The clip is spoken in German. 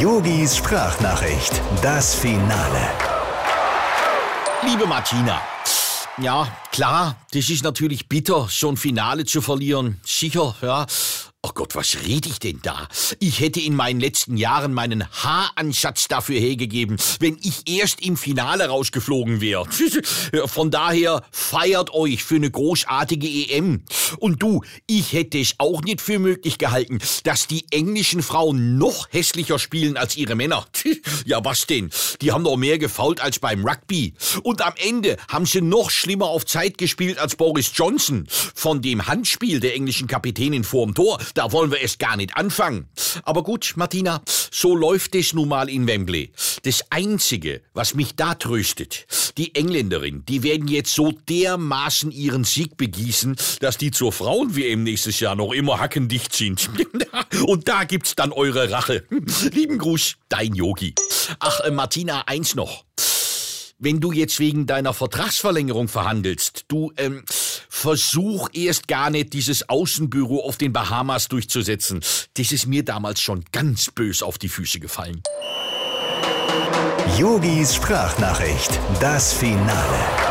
Yogis Sprachnachricht, das Finale. Liebe Martina, ja, klar, das ist natürlich bitter, ein Finale zu verlieren. Sicher, ja. Oh Gott, was rede ich denn da? Ich hätte in meinen letzten Jahren meinen Haaransatz dafür hergegeben, wenn ich erst im Finale rausgeflogen wäre. Von daher feiert euch für eine großartige EM. Und du, ich hätte es auch nicht für möglich gehalten, dass die englischen Frauen noch hässlicher spielen als ihre Männer. Ja, was denn? Die haben doch mehr gefault als beim Rugby. Und am Ende haben sie noch schlimmer auf Zeit gespielt als Boris Johnson. Von dem Handspiel der englischen Kapitänin vorm Tor da wollen wir erst gar nicht anfangen. Aber gut, Martina, so läuft es nun mal in Wembley. Das Einzige, was mich da tröstet, die Engländerin, die werden jetzt so dermaßen ihren Sieg begießen, dass die zur Frauen-WM nächstes Jahr noch immer hackendicht sind. Und da gibt's dann eure Rache. Lieben Gruß, dein Yogi. Ach, äh, Martina, eins noch. Wenn du jetzt wegen deiner Vertragsverlängerung verhandelst, du, ähm, versuch erst gar nicht dieses Außenbüro auf den Bahamas durchzusetzen. Das ist mir damals schon ganz bös auf die Füße gefallen. Yogis Sprachnachricht, das Finale.